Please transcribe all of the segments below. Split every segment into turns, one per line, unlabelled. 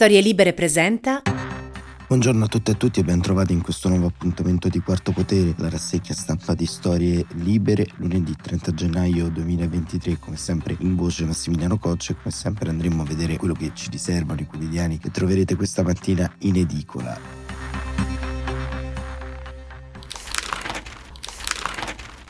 Storie Libere presenta.
Buongiorno a tutte e a tutti e ben trovati in questo nuovo appuntamento di Quarto Potere, la rassegna stampa di Storie Libere, lunedì 30 gennaio 2023, come sempre in voce Massimiliano Coccia e come sempre andremo a vedere quello che ci riservano i quotidiani che troverete questa mattina in edicola.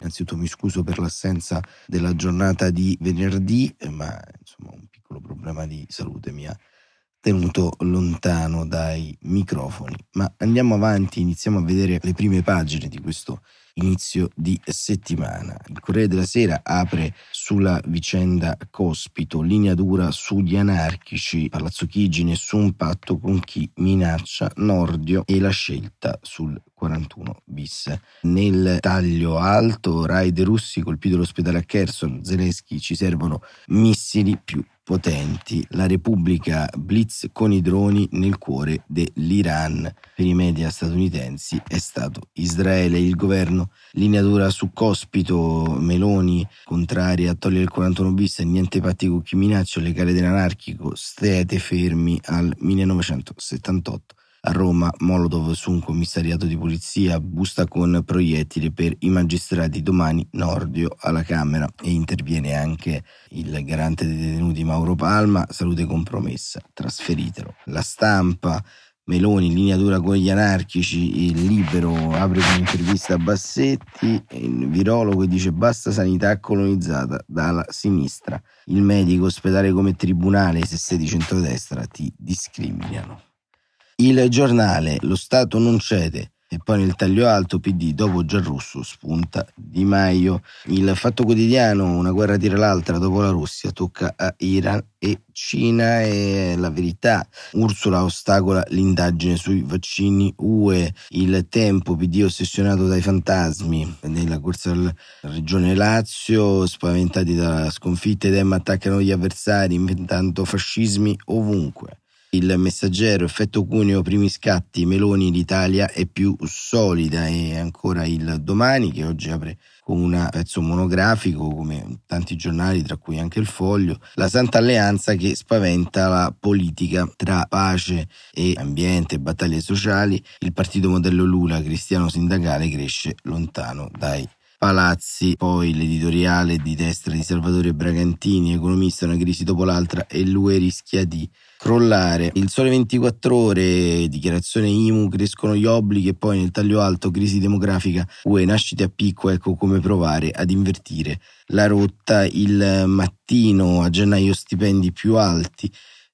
Innanzitutto mi scuso per l'assenza della giornata di venerdì, ma insomma un piccolo problema di salute mi ha tenuto lontano dai microfoni. Ma andiamo avanti, iniziamo a vedere le prime pagine di questo inizio di settimana. Il Corriere della Sera apre sulla vicenda Cospito, linea dura sugli anarchici, Palazzo Chigi, nessun patto con chi minaccia Nordio e la scelta sul 41 bis. Nel taglio alto, raid russi colpito l'ospedale a Kherson, Zelensky ci servono missili più potenti. La Repubblica blitz con i droni nel cuore dell'Iran. Per i media statunitensi è stato Israele. Il governo linea dura su Cospito, Meloni contraria a togliere il 41 bis e niente patti con chi minaccia le gare dell'anarchico, state fermi al 1978. A Roma, Molotov su un commissariato di polizia, busta con proiettili per i magistrati domani Nordio alla Camera e interviene anche il garante dei detenuti Mauro Palma, salute compromessa, trasferitelo. La stampa, Meloni, linea dura con gli anarchici, il libero apre un'intervista a Bassetti, il virologo dice basta sanità colonizzata dalla sinistra, il medico ospedale come tribunale se sei di centrodestra ti discriminano. Il giornale Lo Stato non cede e poi nel taglio alto PD dopo Giarrusso spunta Di Maio. Il Fatto Quotidiano, una guerra tira l'altra dopo la Russia, tocca a Iran e Cina e la verità. Ursula ostacola l'indagine sui vaccini UE. Il tempo PD ossessionato dai fantasmi nella corsa alla regione Lazio, spaventati dalla sconfitta ed Emma attaccano gli avversari inventando fascismi ovunque. Il messaggero, effetto cuneo, primi scatti, Meloni, l'Italia è più solida e ancora il domani che oggi apre con un pezzo monografico come tanti giornali, tra cui anche il Foglio, la Santa Alleanza che spaventa la politica tra pace e ambiente, battaglie sociali, il partito modello Lula cristiano sindacale cresce lontano dai palazzi, poi l'editoriale di destra di Salvatore Bragantini, economista, una crisi dopo l'altra e l'UE rischia di crollare. Il sole 24 ore, dichiarazione IMU, crescono gli obblighi e poi nel taglio alto, crisi demografica, UE, nascite a picco, ecco come provare ad invertire la rotta. Il mattino a gennaio stipendi più alti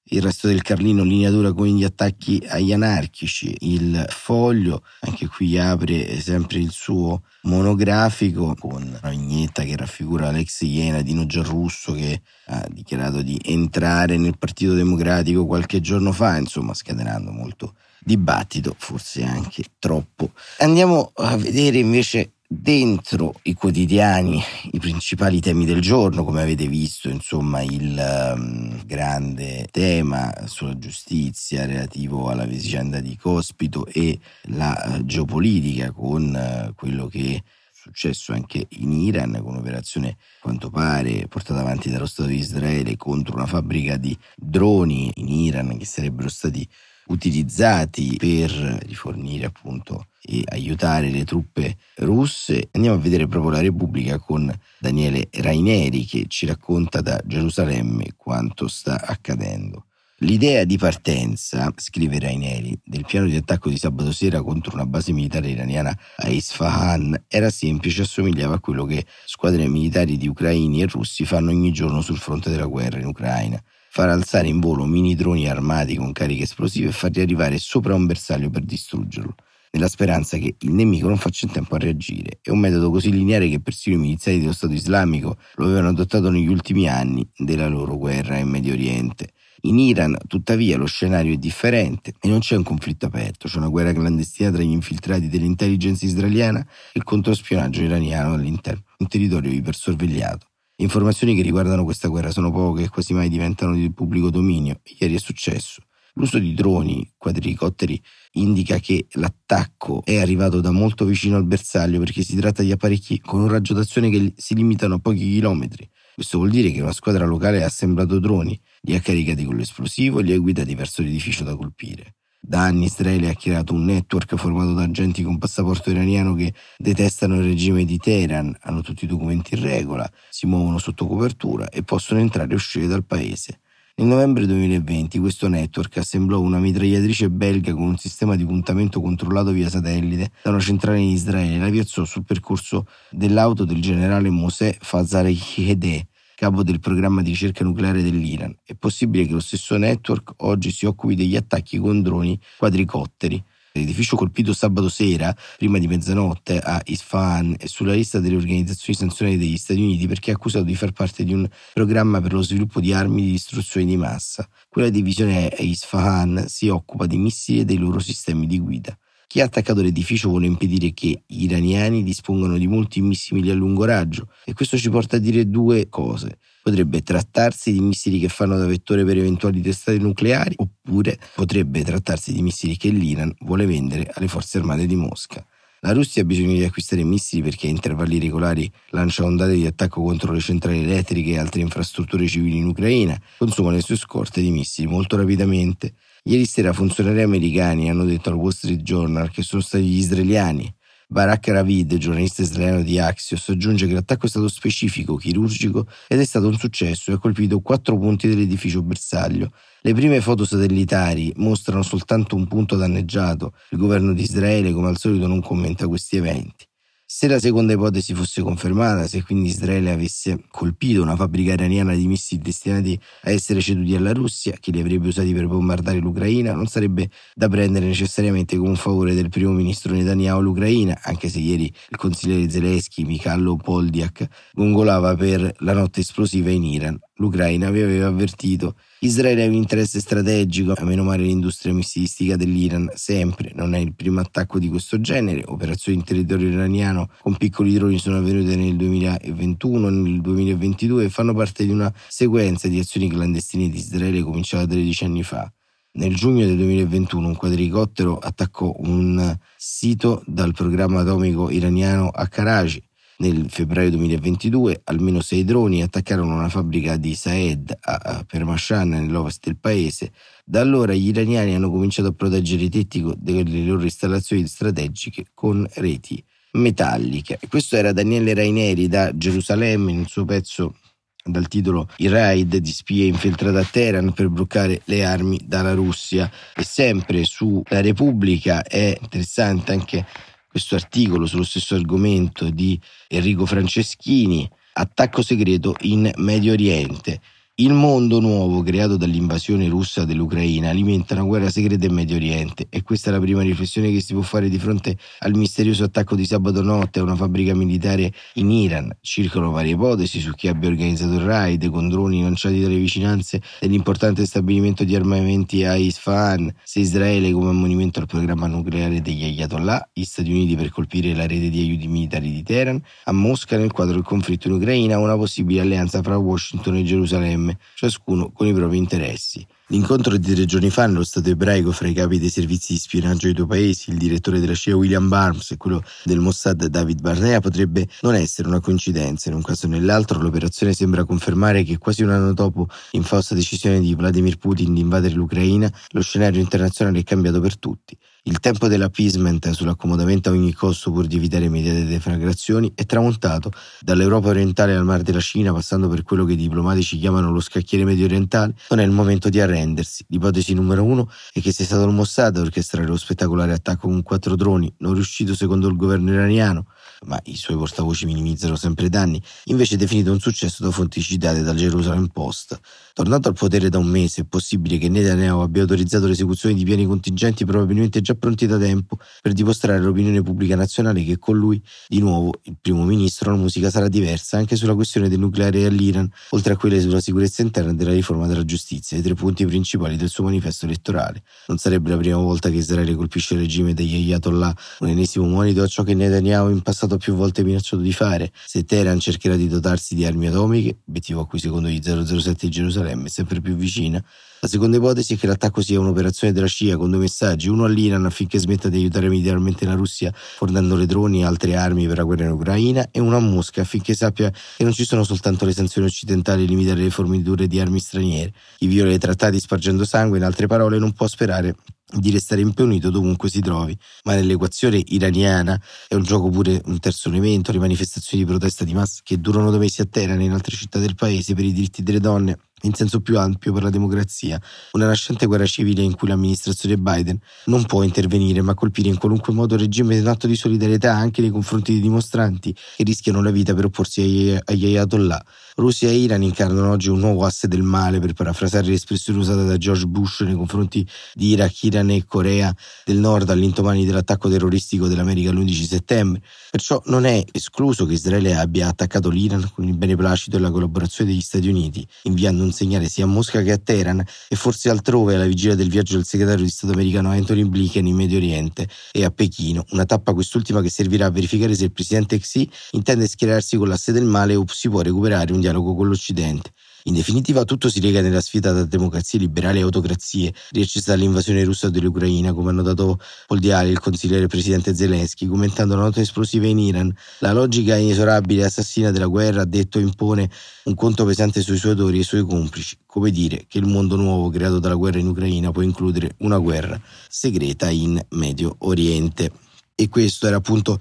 il resto del Carlino linea dura con gli attacchi agli anarchici, il foglio, anche qui apre sempre il suo monografico con una vignetta che raffigura l'ex Iena Dino Giarrusso che ha dichiarato di entrare nel Partito Democratico qualche giorno fa, insomma scatenando molto dibattito, forse anche troppo. Andiamo a vedere invece dentro i quotidiani i principali temi del giorno, come avete visto, insomma, il um, grande tema sulla giustizia relativo alla vicenda di Cospito e la uh, geopolitica con uh, quello che successo anche in Iran con un'operazione a quanto pare portata avanti dallo Stato di Israele contro una fabbrica di droni in Iran che sarebbero stati utilizzati per rifornire appunto e aiutare le truppe russe. Andiamo a vedere proprio la Repubblica con Daniele Raineri che ci racconta da Gerusalemme quanto sta accadendo. L'idea di partenza, scrive Raineri, del piano di attacco di sabato sera contro una base militare iraniana a Isfahan era semplice assomigliava a quello che squadre militari di ucraini e russi fanno ogni giorno sul fronte della guerra in Ucraina far alzare in volo mini droni armati con cariche esplosive e farli arrivare sopra un bersaglio per distruggerlo, nella speranza che il nemico non faccia in tempo a reagire. È un metodo così lineare che persino i miliziani dello Stato islamico lo avevano adottato negli ultimi anni della loro guerra in Medio Oriente. In Iran, tuttavia, lo scenario è differente e non c'è un conflitto aperto, c'è una guerra clandestina tra gli infiltrati dell'intelligence israeliana e il controspionaggio iraniano all'interno, un territorio ipersorvegliato. Le informazioni che riguardano questa guerra sono poche e quasi mai diventano di pubblico dominio. Ieri è successo. L'uso di droni, quadricotteri, indica che l'attacco è arrivato da molto vicino al bersaglio perché si tratta di apparecchi con un raggio d'azione che si limitano a pochi chilometri. Questo vuol dire che una squadra locale ha assemblato droni li ha caricati con l'esplosivo e li ha guidati verso l'edificio da colpire. Da anni Israele ha creato un network formato da agenti con passaporto iraniano che detestano il regime di Teheran, hanno tutti i documenti in regola, si muovono sotto copertura e possono entrare e uscire dal paese. Nel novembre 2020 questo network assemblò una mitragliatrice belga con un sistema di puntamento controllato via satellite da una centrale in Israele e la piazzò sul percorso dell'auto del generale Mosè Fazarehedeh, capo del programma di ricerca nucleare dell'Iran. È possibile che lo stesso network oggi si occupi degli attacchi con droni quadricotteri. L'edificio colpito sabato sera, prima di mezzanotte, a Isfahan è sulla lista delle organizzazioni sanzionate degli Stati Uniti perché è accusato di far parte di un programma per lo sviluppo di armi di distruzione di massa. Quella divisione a Isfahan si occupa dei missili e dei loro sistemi di guida. Chi ha attaccato l'edificio vuole impedire che gli iraniani dispongano di molti missili a lungo raggio e questo ci porta a dire due cose. Potrebbe trattarsi di missili che fanno da vettore per eventuali testate nucleari oppure potrebbe trattarsi di missili che l'Iran vuole vendere alle forze armate di Mosca. La Russia ha bisogno di acquistare missili perché a intervalli regolari lancia ondate di attacco contro le centrali elettriche e altre infrastrutture civili in Ucraina, consuma le sue scorte di missili molto rapidamente Ieri sera funzionari americani hanno detto al Wall Street Journal che sono stati gli israeliani. Barak Ravid, giornalista israeliano di Axios, aggiunge che l'attacco è stato specifico, chirurgico ed è stato un successo e ha colpito quattro punti dell'edificio bersaglio. Le prime foto satellitari mostrano soltanto un punto danneggiato. Il governo di Israele, come al solito, non commenta questi eventi. Se la seconda ipotesi fosse confermata, se quindi Israele avesse colpito una fabbrica iraniana di missili destinati a essere ceduti alla Russia, che li avrebbe usati per bombardare l'Ucraina, non sarebbe da prendere necessariamente come un favore del primo ministro Netanyahu l'Ucraina, anche se ieri il consigliere Zelensky, Mikhailo Poldiak, gongolava per la notte esplosiva in Iran. L'Ucraina vi aveva avvertito Israele ha un interesse strategico a meno male l'industria missilistica dell'Iran, sempre, non è il primo attacco di questo genere, operazioni in territorio iraniano con piccoli droni sono avvenute nel 2021 e nel 2022 e fanno parte di una sequenza di azioni clandestine di Israele cominciata 13 anni fa. Nel giugno del 2021 un quadricottero attaccò un sito dal programma atomico iraniano a Karachi nel febbraio 2022 almeno sei droni attaccarono una fabbrica di Saed a Permashan nell'ovest del paese. Da allora gli iraniani hanno cominciato a proteggere i tetti delle loro installazioni strategiche con reti metalliche. questo era Daniele Raineri da Gerusalemme nel suo pezzo dal titolo I raid di spie infiltrate a Teheran per bloccare le armi dalla Russia e sempre su La Repubblica è interessante anche questo articolo sullo stesso argomento di Enrico Franceschini, Attacco segreto in Medio Oriente. Il mondo nuovo creato dall'invasione russa dell'Ucraina alimenta una guerra segreta in Medio Oriente e questa è la prima riflessione che si può fare di fronte al misterioso attacco di sabato notte a una fabbrica militare in Iran. Circolano varie ipotesi su chi abbia organizzato il raid con droni lanciati dalle vicinanze dell'importante stabilimento di armamenti a Isfahan, se Israele come ammonimento al programma nucleare degli Ayatollah, gli Stati Uniti per colpire la rete di aiuti militari di Teheran, a Mosca nel quadro del conflitto in Ucraina una possibile alleanza fra Washington e Gerusalemme ciascuno con i propri interessi. L'incontro di tre giorni fa nello Stato ebraico fra i capi dei servizi di spionaggio dei due paesi, il direttore della CIA William Barnes e quello del Mossad David Barnea, potrebbe non essere una coincidenza. In un caso o nell'altro l'operazione sembra confermare che quasi un anno dopo l'infausta decisione di Vladimir Putin di invadere l'Ucraina, lo scenario internazionale è cambiato per tutti. Il tempo dell'appeasement sull'accomodamento a ogni costo pur di evitare immediate deflagrazioni è tramontato dall'Europa orientale al Mar della Cina passando per quello che i diplomatici chiamano lo scacchiere medio orientale, non è il momento di arrendersi. L'ipotesi numero uno è che sia stato il Mossad a orchestrare lo spettacolare attacco con quattro droni, non riuscito secondo il governo iraniano, ma i suoi portavoci minimizzano sempre i danni, invece definito un successo da fonti citate dal Jerusalem Post. Tornato al potere da un mese, è possibile che Netanyahu abbia autorizzato l'esecuzione di piani contingenti probabilmente già pronti da tempo per dimostrare all'opinione pubblica nazionale che con lui, di nuovo, il primo ministro, la musica sarà diversa anche sulla questione del nucleare all'Iran, oltre a quelle sulla sicurezza interna e della riforma della giustizia, i tre punti principali del suo manifesto elettorale. Non sarebbe la prima volta che Israele colpisce il regime degli Ayatollah, un ennesimo monito a ciò che Netanyahu in passato ha più volte minacciato di fare. Se Teheran cercherà di dotarsi di armi atomiche, obiettivo a cui secondo gli 007 di Gerusalemme è sempre più vicina, La seconda ipotesi è che l'attacco sia un'operazione della CIA con due messaggi, uno all'Iran affinché smetta di aiutare militarmente la Russia fornendole droni e altre armi per la guerra in Ucraina e uno a Mosca affinché sappia che non ci sono soltanto le sanzioni occidentali a limitare le forniture di armi straniere. Chi viola i trattati spargendo sangue, in altre parole, non può sperare di restare impunito dovunque si trovi, ma nell'equazione iraniana è un gioco pure un terzo elemento, le manifestazioni di protesta di massa che durano due mesi a Teheran e in altre città del paese per i diritti delle donne in senso più ampio per la democrazia, una nascente guerra civile in cui l'amministrazione Biden non può intervenire ma colpire in qualunque modo il regime in atto di solidarietà anche nei confronti dei dimostranti che rischiano la vita per opporsi agli, Ayatollah. Russia e Iran incarnano oggi un nuovo asse del male per parafrasare l'espressione usata da George Bush nei confronti di Iraq, Iran e Corea del Nord all'indomani dell'attacco terroristico dell'America l'11 settembre. Perciò non è escluso che Israele abbia attaccato l'Iran con il beneplacito e la collaborazione degli Stati Uniti, inviando un segnale sia a Mosca che a Teheran e forse altrove alla vigilia del viaggio del segretario di Stato americano Anthony Blinken in Medio Oriente e a Pechino, una tappa quest'ultima che servirà a verificare se il presidente Xi intende schierarsi con l'asse del male o si può recuperare un dialogo con l'Occidente. In definitiva, tutto si lega nella sfida tra democrazie liberali e autocrazie, riaccesa dall'invasione russa dell'Ucraina, come ha notato Paul Diali, il consigliere presidente Zelensky, commentando la nota esplosiva in Iran. La logica inesorabile e assassina della guerra, ha detto, impone un conto pesante sui suoi autori e sui complici, come dire che il mondo nuovo creato dalla guerra in Ucraina può includere una guerra segreta in Medio Oriente. E questo era appunto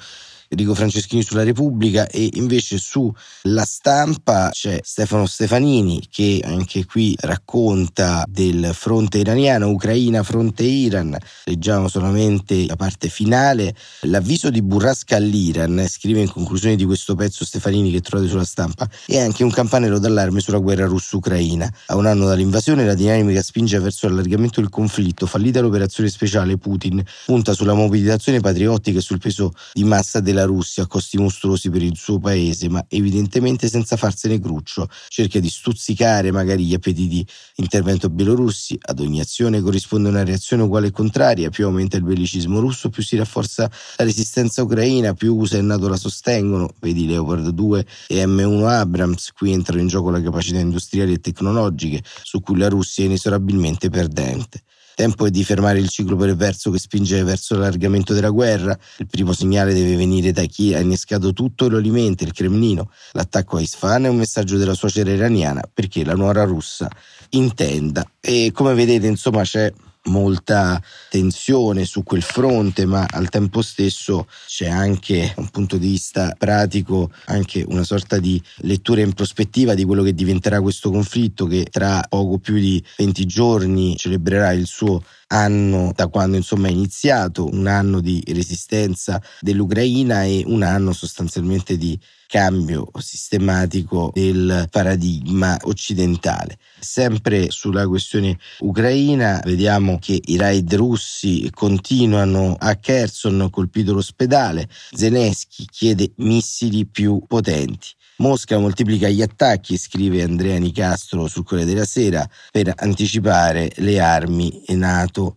Enrico Franceschini sulla Repubblica e invece sulla stampa c'è Stefano Stefanini che anche qui racconta del fronte iraniano, Ucraina fronte Iran. Leggiamo solamente la parte finale. L'avviso di burrasca all'Iran, scrive in conclusione di questo pezzo Stefanini che trovate sulla stampa, è anche un campanello d'allarme sulla guerra russo-ucraina. A un anno dall'invasione la dinamica spinge verso l'allargamento del conflitto. Fallita l'operazione speciale, Putin punta sulla mobilitazione patriottica e sul peso di massa della Russia a costi mostruosi per il suo paese, ma evidentemente senza farsene cruccio. Cerca di stuzzicare magari gli appetiti intervento bielorussi. Ad ogni azione corrisponde una reazione uguale e contraria. Più aumenta il bellicismo russo, più si rafforza la resistenza ucraina, più USA e NATO la sostengono. Vedi Leopard 2 e M1 Abrams. Qui entrano in gioco le capacità industriali e tecnologiche, su cui la Russia è inesorabilmente perdente. Tempo è di fermare il ciclo perverso che spinge verso l'allargamento della guerra. Il primo segnale deve venire da chi ha innescato tutto e lo alimenta, il Cremlino. L'attacco a Isfahan è un messaggio della suocera iraniana perché la nuora russa intenda. E come vedete, insomma, c'è molta tensione su quel fronte, ma al tempo stesso c'è anche un punto di vista pratico, anche una sorta di lettura in prospettiva di quello che diventerà questo conflitto che tra poco più di 20 giorni celebrerà il suo anno da quando insomma è iniziato, un anno di resistenza dell'Ucraina e un anno sostanzialmente di cambio sistematico del paradigma occidentale. Sempre sulla questione ucraina vediamo che i raid russi continuano a Kherson, colpito l'ospedale, Zelensky chiede missili più potenti. Mosca moltiplica gli attacchi, scrive Andrea Nicastro sul Corriere della Sera, per anticipare le armi NATO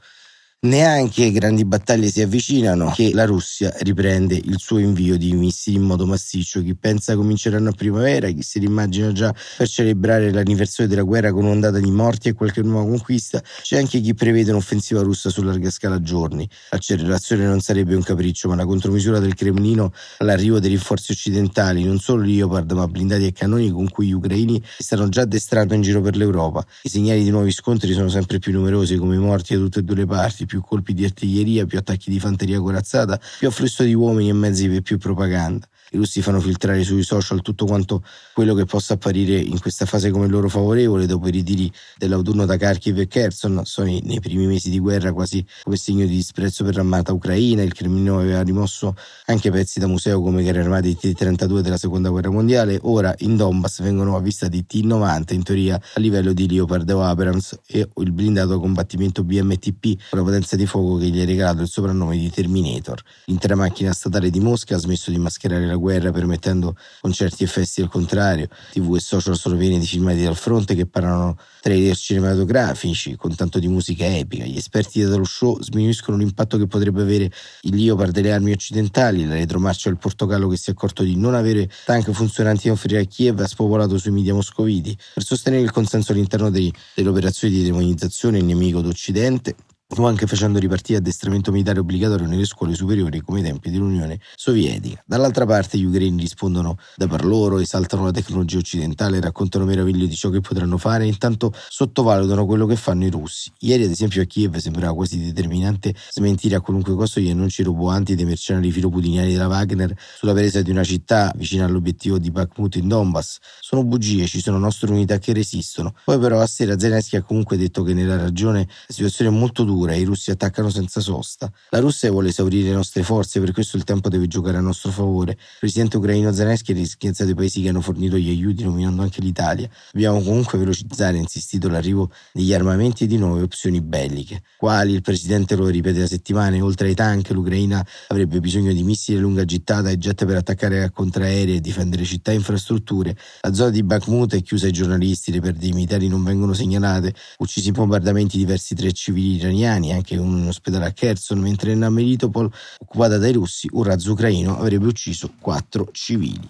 Neanche grandi battaglie si avvicinano che la Russia riprende il suo invio di missili in modo massiccio. Chi pensa cominceranno a primavera, chi si rimmagina già per celebrare l'anniversario della guerra con un'ondata di morti e qualche nuova conquista, c'è anche chi prevede un'offensiva russa su larga scala a giorni. L'accelerazione non sarebbe un capriccio, ma la contromisura del Cremlino all'arrivo dei rinforzi occidentali, non solo Leopard, ma blindati e cannoni con cui gli ucraini stanno già addestrando in giro per l'Europa. I segnali di nuovi scontri sono sempre più numerosi, come i morti da tutte e due le parti più colpi di artiglieria, più attacchi di fanteria corazzata, più afflusso di uomini e mezzi per più propaganda. I russi fanno filtrare sui social tutto quanto quello che possa apparire in questa fase come loro favorevole dopo i ritiri dell'autunno da Kharkiv e Kherson. Sono nei primi mesi di guerra quasi come segno di disprezzo per l'armata ucraina. Il Cremlino aveva rimosso anche pezzi da museo come carri armati T-32 della seconda guerra mondiale. Ora in Donbass vengono avvistati T-90 in teoria a livello di Leopard o Abrams e il blindato a combattimento BMTP con la potenza di fuoco che gli ha regalato il soprannome di Terminator. L'intera macchina statale di Mosca ha smesso di mascherare la guerra permettendo concerti e festi al contrario. TV e social sono pieni di filmati dal fronte che parlano trailer cinematografici con tanto di musica epica. Gli esperti dello show sminuiscono l'impatto che potrebbe avere il Leopard delle armi occidentali, la retromarcia del Portogallo che si è accorto di non avere tank funzionanti da offrire a Kiev ha spopolato sui media moscoviti. Per sostenere il consenso all'interno dei, delle operazioni di demonizzazione il nemico d'Occidente, o anche facendo ripartire addestramento militare obbligatorio nelle scuole superiori come ai tempi dell'Unione Sovietica. Dall'altra parte gli ucraini rispondono da per loro, esaltano la tecnologia occidentale, raccontano meraviglie di ciò che potranno fare e intanto sottovalutano quello che fanno i russi. Ieri ad esempio a Kiev sembrava quasi determinante smentire a qualunque costo gli annunci roboanti dei mercenari filoputiniani della Wagner sulla presa di una città vicina all'obiettivo di Bakhmut in Donbass. Sono bugie, ci sono nostre unità che resistono. Poi però a sera Zelensky ha comunque detto che nella regione la situazione è molto dura dura i russi attaccano senza sosta. La Russia vuole esaurire le nostre forze, per questo il tempo deve giocare a nostro favore. Il presidente ucraino Zelensky ha rischiato i paesi che hanno fornito gli aiuti, nominando anche l'Italia. Dobbiamo comunque velocizzare, ha insistito, l'arrivo degli armamenti e di nuove opzioni belliche. Quali il presidente lo ripete da settimane, oltre ai tank l'Ucraina avrebbe bisogno di missili a lunga gittata e jet per attaccare a contraerei e difendere città e infrastrutture. La zona di Bakhmut è chiusa ai giornalisti, le perdite militari non vengono segnalate, uccisi in bombardamenti diversi tre civili iraniani iraniani, anche un ospedale a Kherson, mentre nella Melitopol, occupata dai russi, un razzo ucraino avrebbe ucciso quattro civili.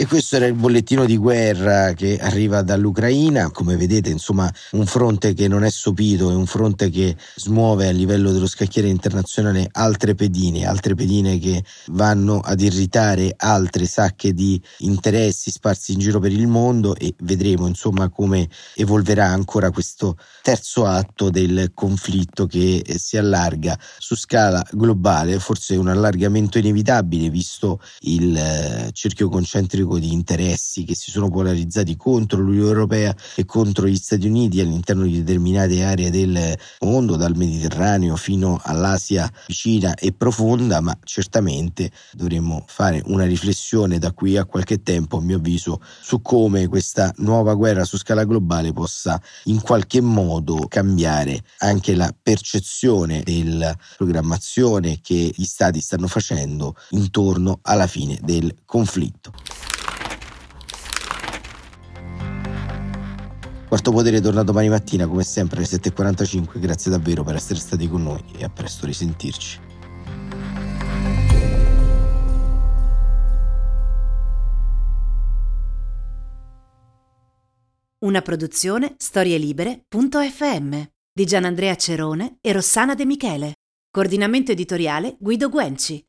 E questo era il bollettino di guerra che arriva dall'Ucraina. Come vedete, insomma, un fronte che non è sopito, è un fronte che smuove a livello dello scacchiere internazionale altre pedine, altre pedine che vanno ad irritare altre sacche di interessi sparsi in giro per il mondo e vedremo, insomma, come evolverà ancora questo terzo atto del conflitto che si allarga su scala globale, forse un allargamento inevitabile visto il eh, cerchio concentrico gioco di interessi che si sono polarizzati contro l'Unione Europea e contro gli Stati Uniti all'interno di determinate aree del mondo, dal Mediterraneo fino all'Asia vicina e profonda, ma certamente dovremmo fare una riflessione da qui a qualche tempo, a mio avviso, su come questa nuova guerra su scala globale possa in qualche modo cambiare anche la percezione della programmazione che gli stati stanno facendo intorno alla fine del conflitto. Quarto Potere torna domani mattina come sempre alle 7.45. Grazie davvero per essere stati con noi e a presto risentirci.
Una produzione storielibere.fm di Gianandrea Cerone e Rossana De Michele. Coordinamento editoriale Guido Guenci.